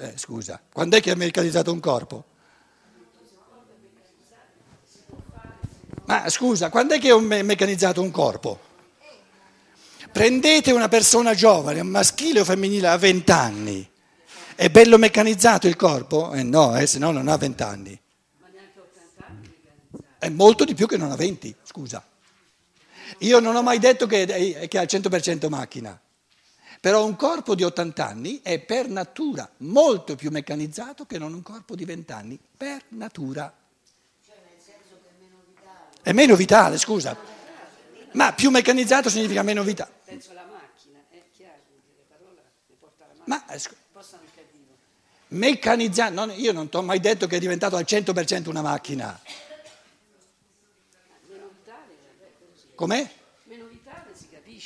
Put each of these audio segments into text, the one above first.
Eh, scusa, quando è che è meccanizzato un corpo? Ma scusa, quando è che è meccanizzato un corpo? Prendete una persona giovane, maschile o femminile, a 20 anni. È bello meccanizzato il corpo? Eh no, eh, se no non ha 20 anni. È molto di più che non ha 20, scusa. Io non ho mai detto che, ha il 100% macchina, però un corpo di 80 anni è per natura molto più meccanizzato che non un corpo di 20 anni, per natura. Cioè nel senso che è meno vitale. È meno vitale, scusa. Ma più meccanizzato significa meno vitale. Penso alla macchina, è chiaro, le parole le porta la macchina. Ma, scu- meccanizzato, non, io non ti ho mai detto che è diventato al 100% una macchina. Com'è?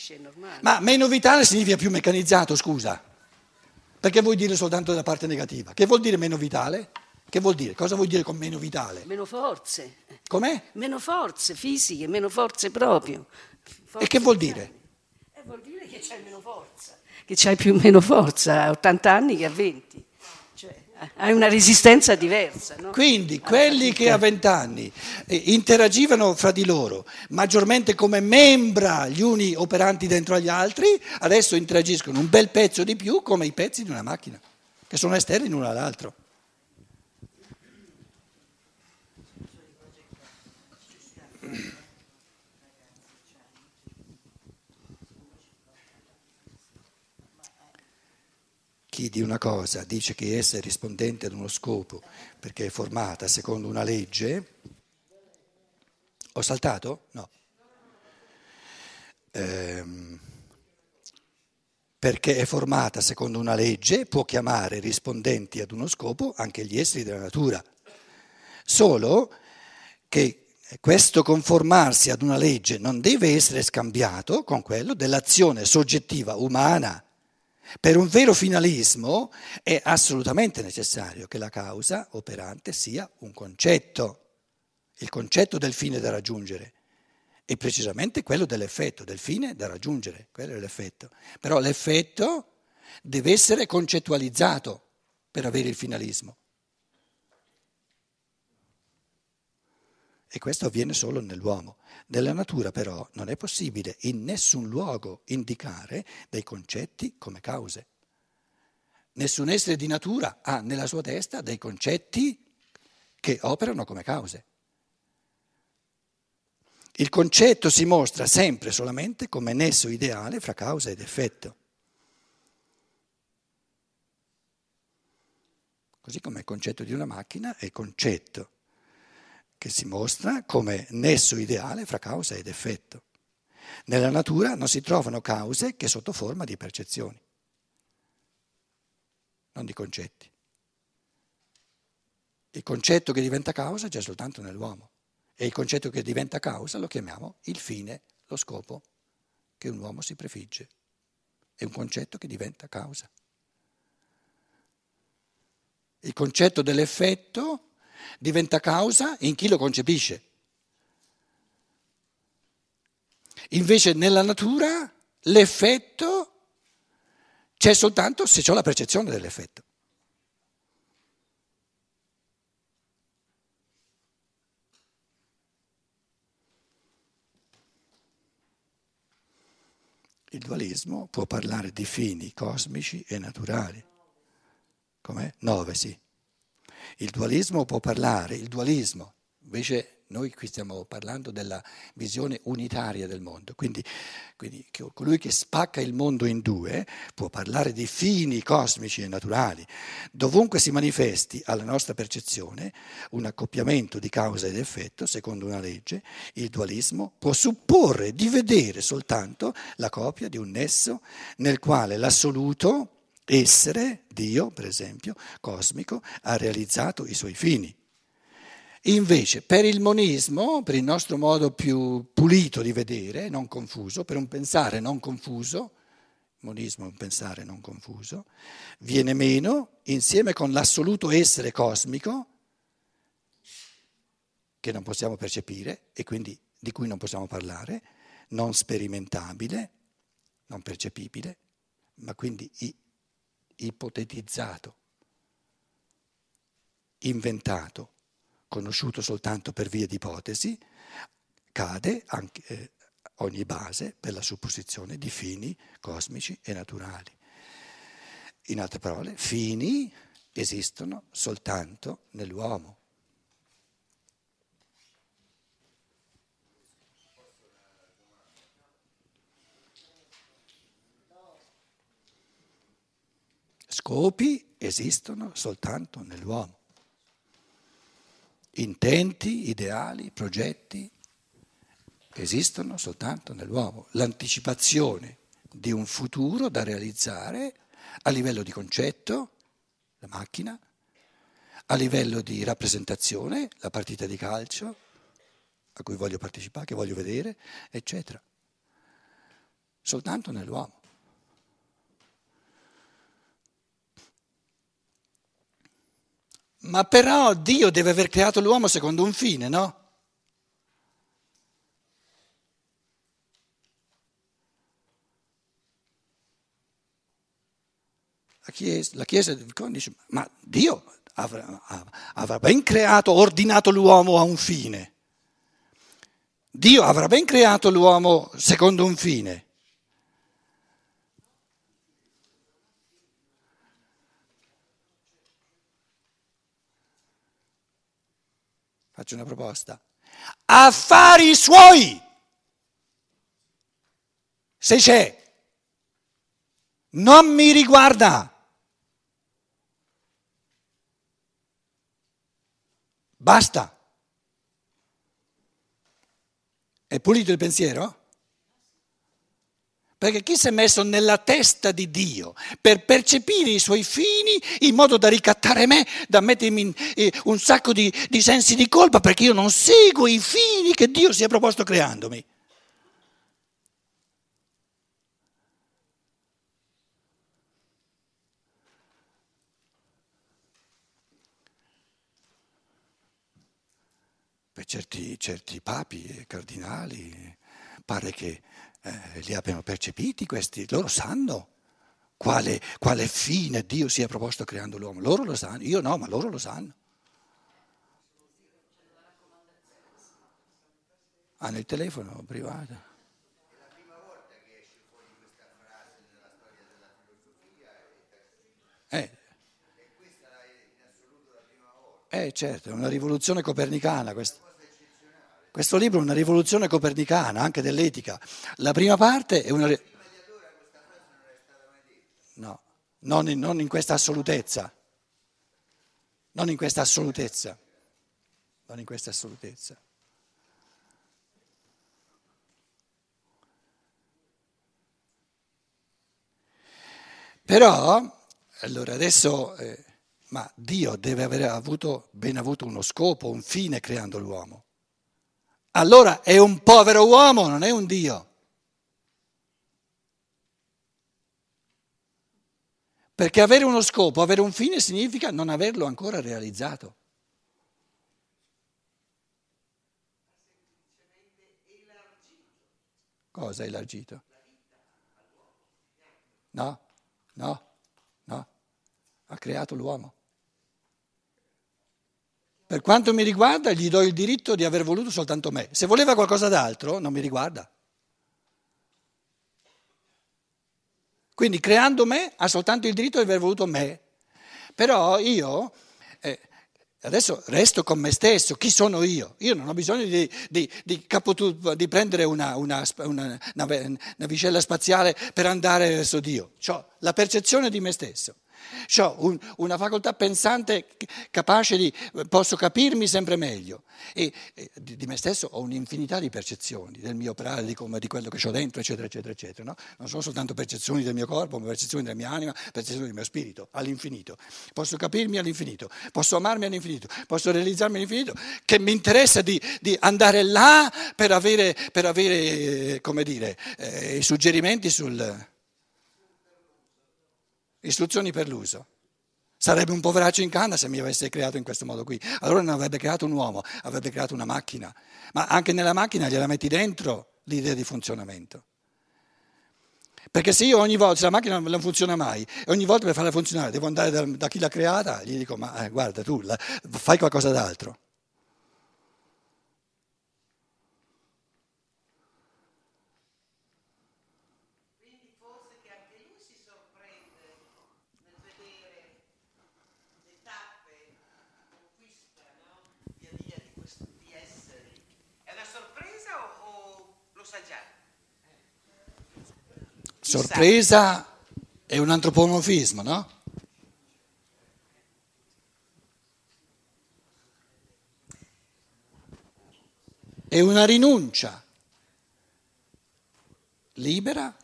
Capisce, è normale. Ma meno vitale significa più meccanizzato, scusa. Perché vuoi dire soltanto la parte negativa? Che vuol dire meno vitale? Che vuol dire? Cosa vuol dire con meno vitale? Meno forze. Com'è? Meno forze fisiche, meno forze proprio. Forze e che vuol dire? Eh, vuol dire che c'hai meno forza. Che c'hai più meno forza a 80 anni che a 20 hai una resistenza diversa. No? Quindi quelli che a vent'anni eh, interagivano fra di loro maggiormente come membra gli uni operanti dentro agli altri, adesso interagiscono un bel pezzo di più come i pezzi di una macchina, che sono esterni l'uno all'altro. Chi di una cosa dice che essa è rispondente ad uno scopo perché è formata secondo una legge, ho saltato? No. Ehm, perché è formata secondo una legge, può chiamare rispondenti ad uno scopo anche gli esseri della natura. Solo che questo conformarsi ad una legge non deve essere scambiato con quello dell'azione soggettiva umana. Per un vero finalismo è assolutamente necessario che la causa operante sia un concetto, il concetto del fine da raggiungere e precisamente quello dell'effetto, del fine da raggiungere, quello è l'effetto. Però l'effetto deve essere concettualizzato per avere il finalismo. E questo avviene solo nell'uomo. Nella natura però non è possibile in nessun luogo indicare dei concetti come cause. Nessun essere di natura ha nella sua testa dei concetti che operano come cause. Il concetto si mostra sempre solamente come nesso ideale fra causa ed effetto. Così come il concetto di una macchina è concetto che si mostra come nesso ideale fra causa ed effetto. Nella natura non si trovano cause che sotto forma di percezioni, non di concetti. Il concetto che diventa causa c'è soltanto nell'uomo e il concetto che diventa causa lo chiamiamo il fine, lo scopo che un uomo si prefigge. È un concetto che diventa causa. Il concetto dell'effetto diventa causa in chi lo concepisce. Invece nella natura l'effetto c'è soltanto se ho la percezione dell'effetto. Il dualismo può parlare di fini cosmici e naturali. Com'è? Nove, sì. Il dualismo può parlare, il dualismo, invece noi qui stiamo parlando della visione unitaria del mondo, quindi, quindi colui che spacca il mondo in due può parlare di fini cosmici e naturali. Dovunque si manifesti alla nostra percezione un accoppiamento di causa ed effetto, secondo una legge, il dualismo può supporre di vedere soltanto la copia di un nesso nel quale l'assoluto essere, Dio per esempio, cosmico, ha realizzato i suoi fini. Invece per il monismo, per il nostro modo più pulito di vedere, non confuso, per un pensare non confuso, monismo è un pensare non confuso, viene meno insieme con l'assoluto essere cosmico che non possiamo percepire e quindi di cui non possiamo parlare, non sperimentabile, non percepibile, ma quindi ipotetizzato, inventato, conosciuto soltanto per via di ipotesi, cade anche eh, ogni base per la supposizione di fini cosmici e naturali. In altre parole, fini esistono soltanto nell'uomo. Scopi esistono soltanto nell'uomo. Intenti, ideali, progetti esistono soltanto nell'uomo. L'anticipazione di un futuro da realizzare a livello di concetto, la macchina, a livello di rappresentazione, la partita di calcio a cui voglio partecipare, che voglio vedere, eccetera. Soltanto nell'uomo. Ma però Dio deve aver creato l'uomo secondo un fine, no? La Chiesa, la chiesa dice, ma Dio avrà, avrà ben creato, ordinato l'uomo a un fine. Dio avrà ben creato l'uomo secondo un fine. Faccio una proposta. Affari suoi! Se c'è, non mi riguarda. Basta. È pulito il pensiero? Perché chi si è messo nella testa di Dio per percepire i suoi fini in modo da ricattare me, da mettermi in, eh, un sacco di, di sensi di colpa perché io non seguo i fini che Dio si è proposto creandomi? Per certi, certi papi e cardinali pare che eh, li abbiano percepiti questi, loro sanno quale, quale fine Dio si è proposto creando l'uomo, loro lo sanno, io no, ma loro lo sanno. Hanno il telefono privato. Eh. eh certo, è una rivoluzione copernicana questa. Questo libro è una rivoluzione copernicana, anche dell'etica. La prima parte è una... No, non in, non in questa assolutezza. Non in questa assolutezza. Non in questa assolutezza. Però, allora adesso, eh, ma Dio deve aver avuto, ben avuto uno scopo, un fine creando l'uomo allora è un povero uomo, non è un Dio. Perché avere uno scopo, avere un fine significa non averlo ancora realizzato. Cosa è elargito? No, no, no. Ha creato l'uomo. Per quanto mi riguarda, gli do il diritto di aver voluto soltanto me. Se voleva qualcosa d'altro, non mi riguarda. Quindi creando me ha soltanto il diritto di aver voluto me. Però io eh, adesso resto con me stesso. Chi sono io? Io non ho bisogno di, di, di, capotu- di prendere una, una, una, una, navicella spaziale per andare verso Dio. Ho la percezione di me stesso. Ho un, una facoltà pensante capace di, posso capirmi sempre meglio e, e di, di, me stesso ho un'infinità di percezioni del mio operare, di, quello che ho dentro, eccetera, eccetera, eccetera. No? Non sono soltanto percezioni del mio corpo, ma percezioni della mia anima, percezioni del mio spirito, all'infinito. Posso capirmi all'infinito, posso amarmi all'infinito, posso realizzarmi all'infinito, che mi interessa di, di andare là per avere, per avere come dire, eh, i suggerimenti sul istruzioni per l'uso. Sarebbe un poveraccio in canna se mi avesse creato in questo modo qui. Allora non avrebbe creato un uomo, avrebbe creato una macchina. Ma anche nella macchina gliela metti dentro l'idea di funzionamento. Perché se io ogni volta, se la macchina non funziona mai, e ogni volta per farla funzionare devo andare da, da chi l'ha creata, gli dico, ma eh, guarda tu, la, fai qualcosa d'altro. Sorpresa è un antropomorfismo, no? È una rinuncia libera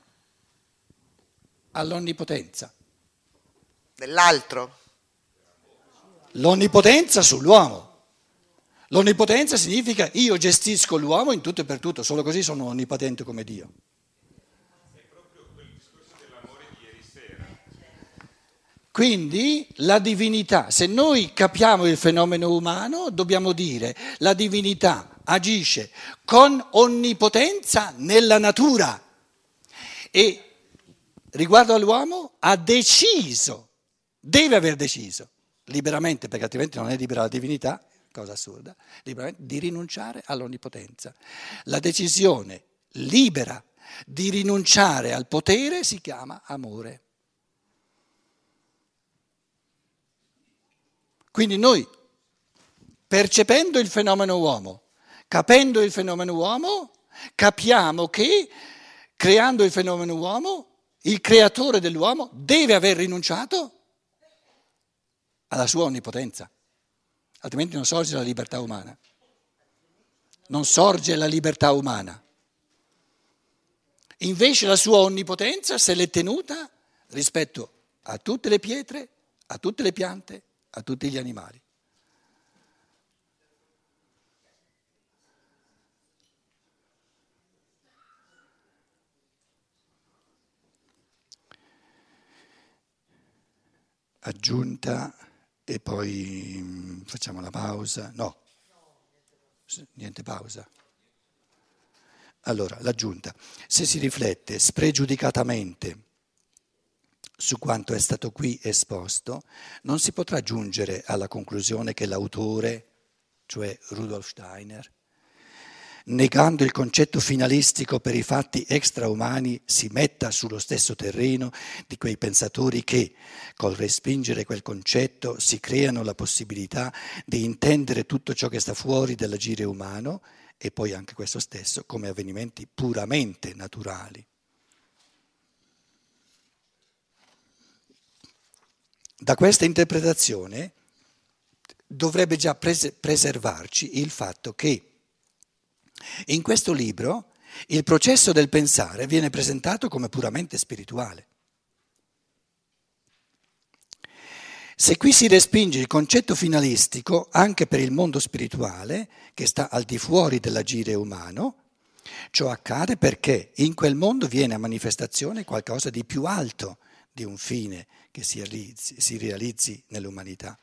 all'onnipotenza. Dell'altro? L'onnipotenza sull'uomo. L'onnipotenza significa io gestisco l'uomo in tutto e per tutto, solo così sono onnipotente come Dio. Quindi la divinità, se noi capiamo il fenomeno umano, dobbiamo dire la divinità agisce con onnipotenza nella natura e riguardo all'uomo ha deciso, deve aver deciso, liberamente, perché altrimenti non è libera la divinità, cosa assurda, liberamente, di rinunciare all'onnipotenza. La decisione libera di rinunciare al potere si chiama amore. Quindi noi, percependo il fenomeno uomo, capendo il fenomeno uomo, capiamo che creando il fenomeno uomo, il creatore dell'uomo deve aver rinunciato alla sua onnipotenza, altrimenti non sorge la libertà umana. Non sorge la libertà umana. Invece la sua onnipotenza se l'è tenuta rispetto a tutte le pietre, a tutte le piante, a tutti gli animali. Aggiunta e poi mm, facciamo la pausa. No, niente pausa. Allora, l'aggiunta. Se si riflette spregiudicatamente su quanto è stato qui esposto, non si potrà giungere alla conclusione che l'autore, cioè Rudolf Steiner, negando il concetto finalistico per i fatti extraumani, si metta sullo stesso terreno di quei pensatori che, col respingere quel concetto, si creano la possibilità di intendere tutto ciò che sta fuori dell'agire umano e poi anche questo stesso come avvenimenti puramente naturali. Da questa interpretazione dovrebbe già pres- preservarci il fatto che in questo libro il processo del pensare viene presentato come puramente spirituale. Se qui si respinge il concetto finalistico anche per il mondo spirituale, che sta al di fuori dell'agire umano, ciò accade perché in quel mondo viene a manifestazione qualcosa di più alto di un fine che si realizzi, si realizzi nell'umanità.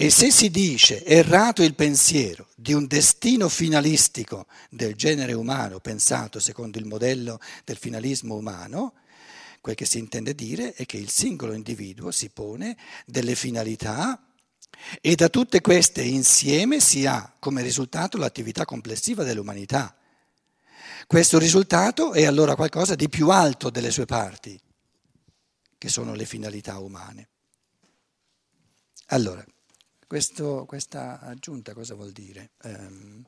E se si dice errato il pensiero di un destino finalistico del genere umano pensato secondo il modello del finalismo umano, quel che si intende dire è che il singolo individuo si pone delle finalità e da tutte queste insieme si ha come risultato l'attività complessiva dell'umanità. Questo risultato è allora qualcosa di più alto delle sue parti che sono le finalità umane. Allora, questo, questa aggiunta cosa vuol dire? Um,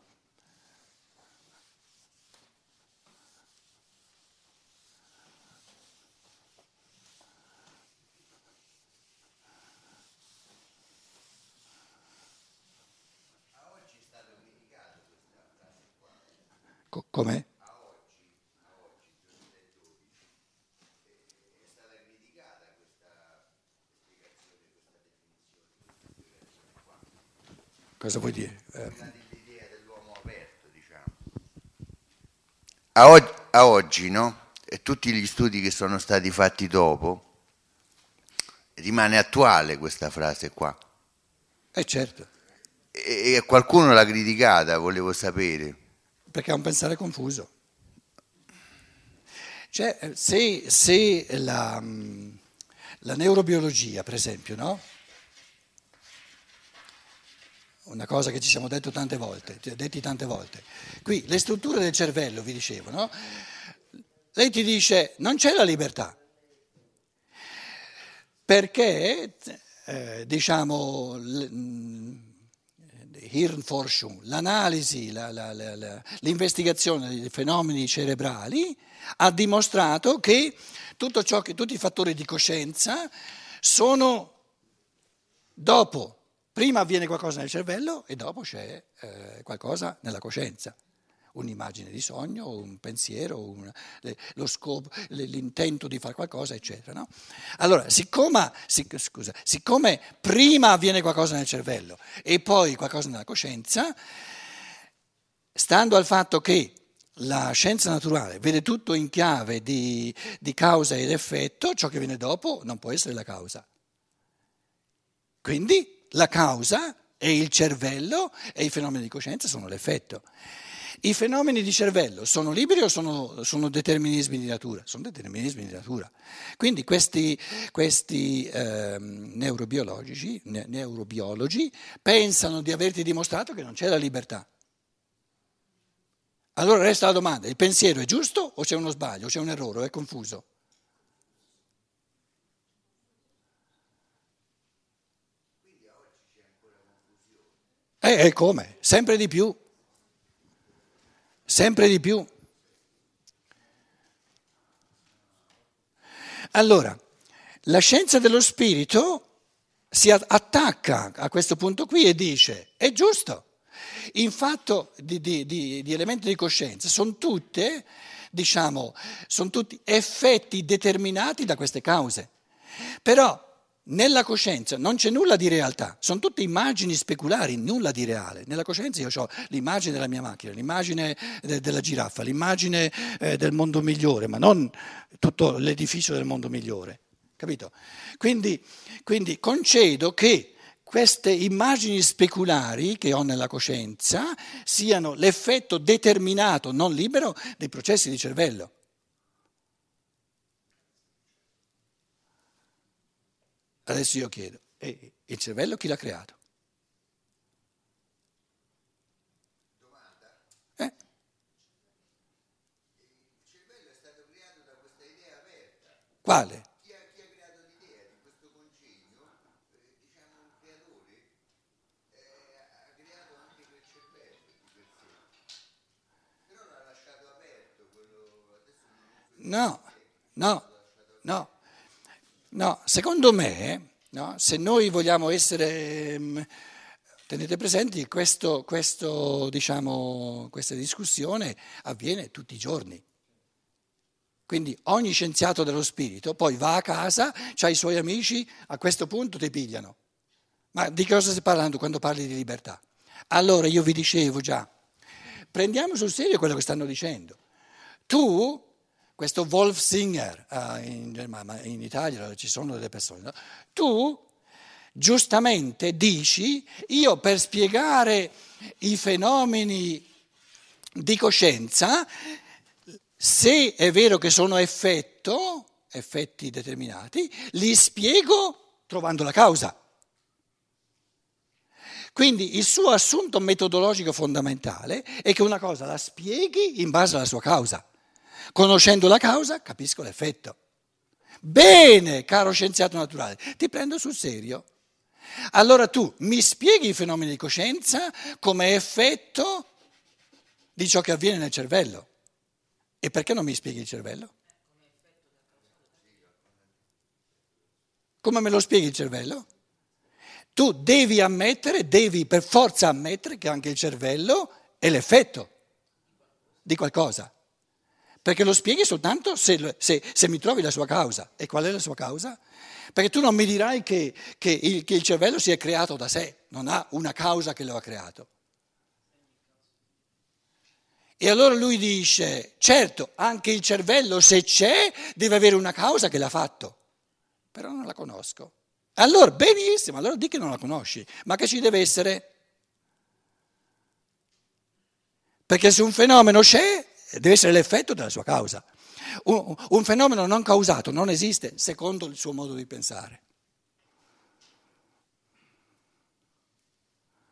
Come? Cosa vuoi dire? Eh. L'idea dell'uomo aperto, diciamo. A, oggi, a oggi, no? E tutti gli studi che sono stati fatti dopo, rimane attuale questa frase qua. Eh certo. E, e qualcuno l'ha criticata, volevo sapere. Perché è un pensare confuso. Cioè, se, se la, la, neurobiologia, per esempio, no? Una cosa che ci siamo detto tante volte, detti tante volte. Qui le strutture del cervello, vi dicevo, no? Lei ti dice non c'è la libertà. Perché, eh, diciamo, Hirnforschung, l'analisi, la, la, la, l'investigazione dei fenomeni cerebrali ha dimostrato che, che tutti i fattori di coscienza sono dopo, prima avviene qualcosa nel cervello e dopo c'è eh, qualcosa nella coscienza un'immagine di sogno, un pensiero, un, lo scopo, l'intento di fare qualcosa, eccetera. No? Allora, siccome, scusa, siccome prima avviene qualcosa nel cervello e poi qualcosa nella coscienza, stando al fatto che la scienza naturale vede tutto in chiave di, di causa ed effetto, ciò che viene dopo non può essere la causa. Quindi la causa e il cervello e i fenomeni di coscienza sono l'effetto. I fenomeni di cervello sono liberi o sono, sono determinismi di natura? Sono determinismi di natura. Quindi questi, questi eh, neurobiologici, ne, neurobiologi pensano di averti dimostrato che non c'è la libertà. Allora resta la domanda, il pensiero è giusto o c'è uno sbaglio, c'è un errore, è confuso? E eh, come? Sempre di più sempre di più. Allora, la scienza dello spirito si attacca a questo punto qui e dice, è giusto, in fatto di, di, di, di elementi di coscienza sono tutte, diciamo, sono tutti effetti determinati da queste cause. Però nella coscienza non c'è nulla di realtà, sono tutte immagini speculari, nulla di reale. Nella coscienza io ho l'immagine della mia macchina, l'immagine della giraffa, l'immagine eh, del mondo migliore, ma non tutto l'edificio del mondo migliore. Capito? Quindi, quindi concedo che queste immagini speculari che ho nella coscienza siano l'effetto determinato, non libero, dei processi di cervello. Adesso io chiedo, e il cervello chi l'ha creato? Eh? Il secondo me, no, se noi vogliamo essere, mm, tenete presenti, questo, questo, diciamo, questa discussione avviene tutti i giorni. Quindi ogni scienziato dello spirito poi va a casa, ha i suoi amici, a questo punto ti pigliano. Ma di cosa stai parlando quando parli di libertà? Allora io vi dicevo già, prendiamo sul serio quello che stanno dicendo. Tu questo Wolf Singer uh, in Germania, in Italia ci sono delle persone, no? tu giustamente dici, io per spiegare i fenomeni di coscienza, se è vero che sono effetto, effetti determinati, li spiego trovando la causa. Quindi il suo assunto metodologico fondamentale è che una cosa la spieghi in base alla sua causa. Conoscendo la causa capisco l'effetto. Bene, caro scienziato naturale, ti prendo sul serio. Allora tu mi spieghi i fenomeni di coscienza come effetto di ciò che avviene nel cervello. E perché non mi spieghi il cervello? Come me lo spieghi il cervello? Tu devi ammettere, devi per forza ammettere che anche il cervello è l'effetto di qualcosa. Perché lo spieghi soltanto se, se, se, mi trovi la sua causa. E qual è la sua causa? Perché tu non mi dirai che, che, il, che il cervello si è creato da sé, non ha una causa che lo ha creato. E allora lui dice, certo, anche il cervello se c'è deve avere una causa che l'ha fatto, però non la conosco. Allora, benissimo, allora di che non la conosci, ma che ci deve essere? Perché se un fenomeno c'è, deve essere l'effetto della sua causa. Un, un fenomeno non causato non esiste secondo il suo modo di pensare.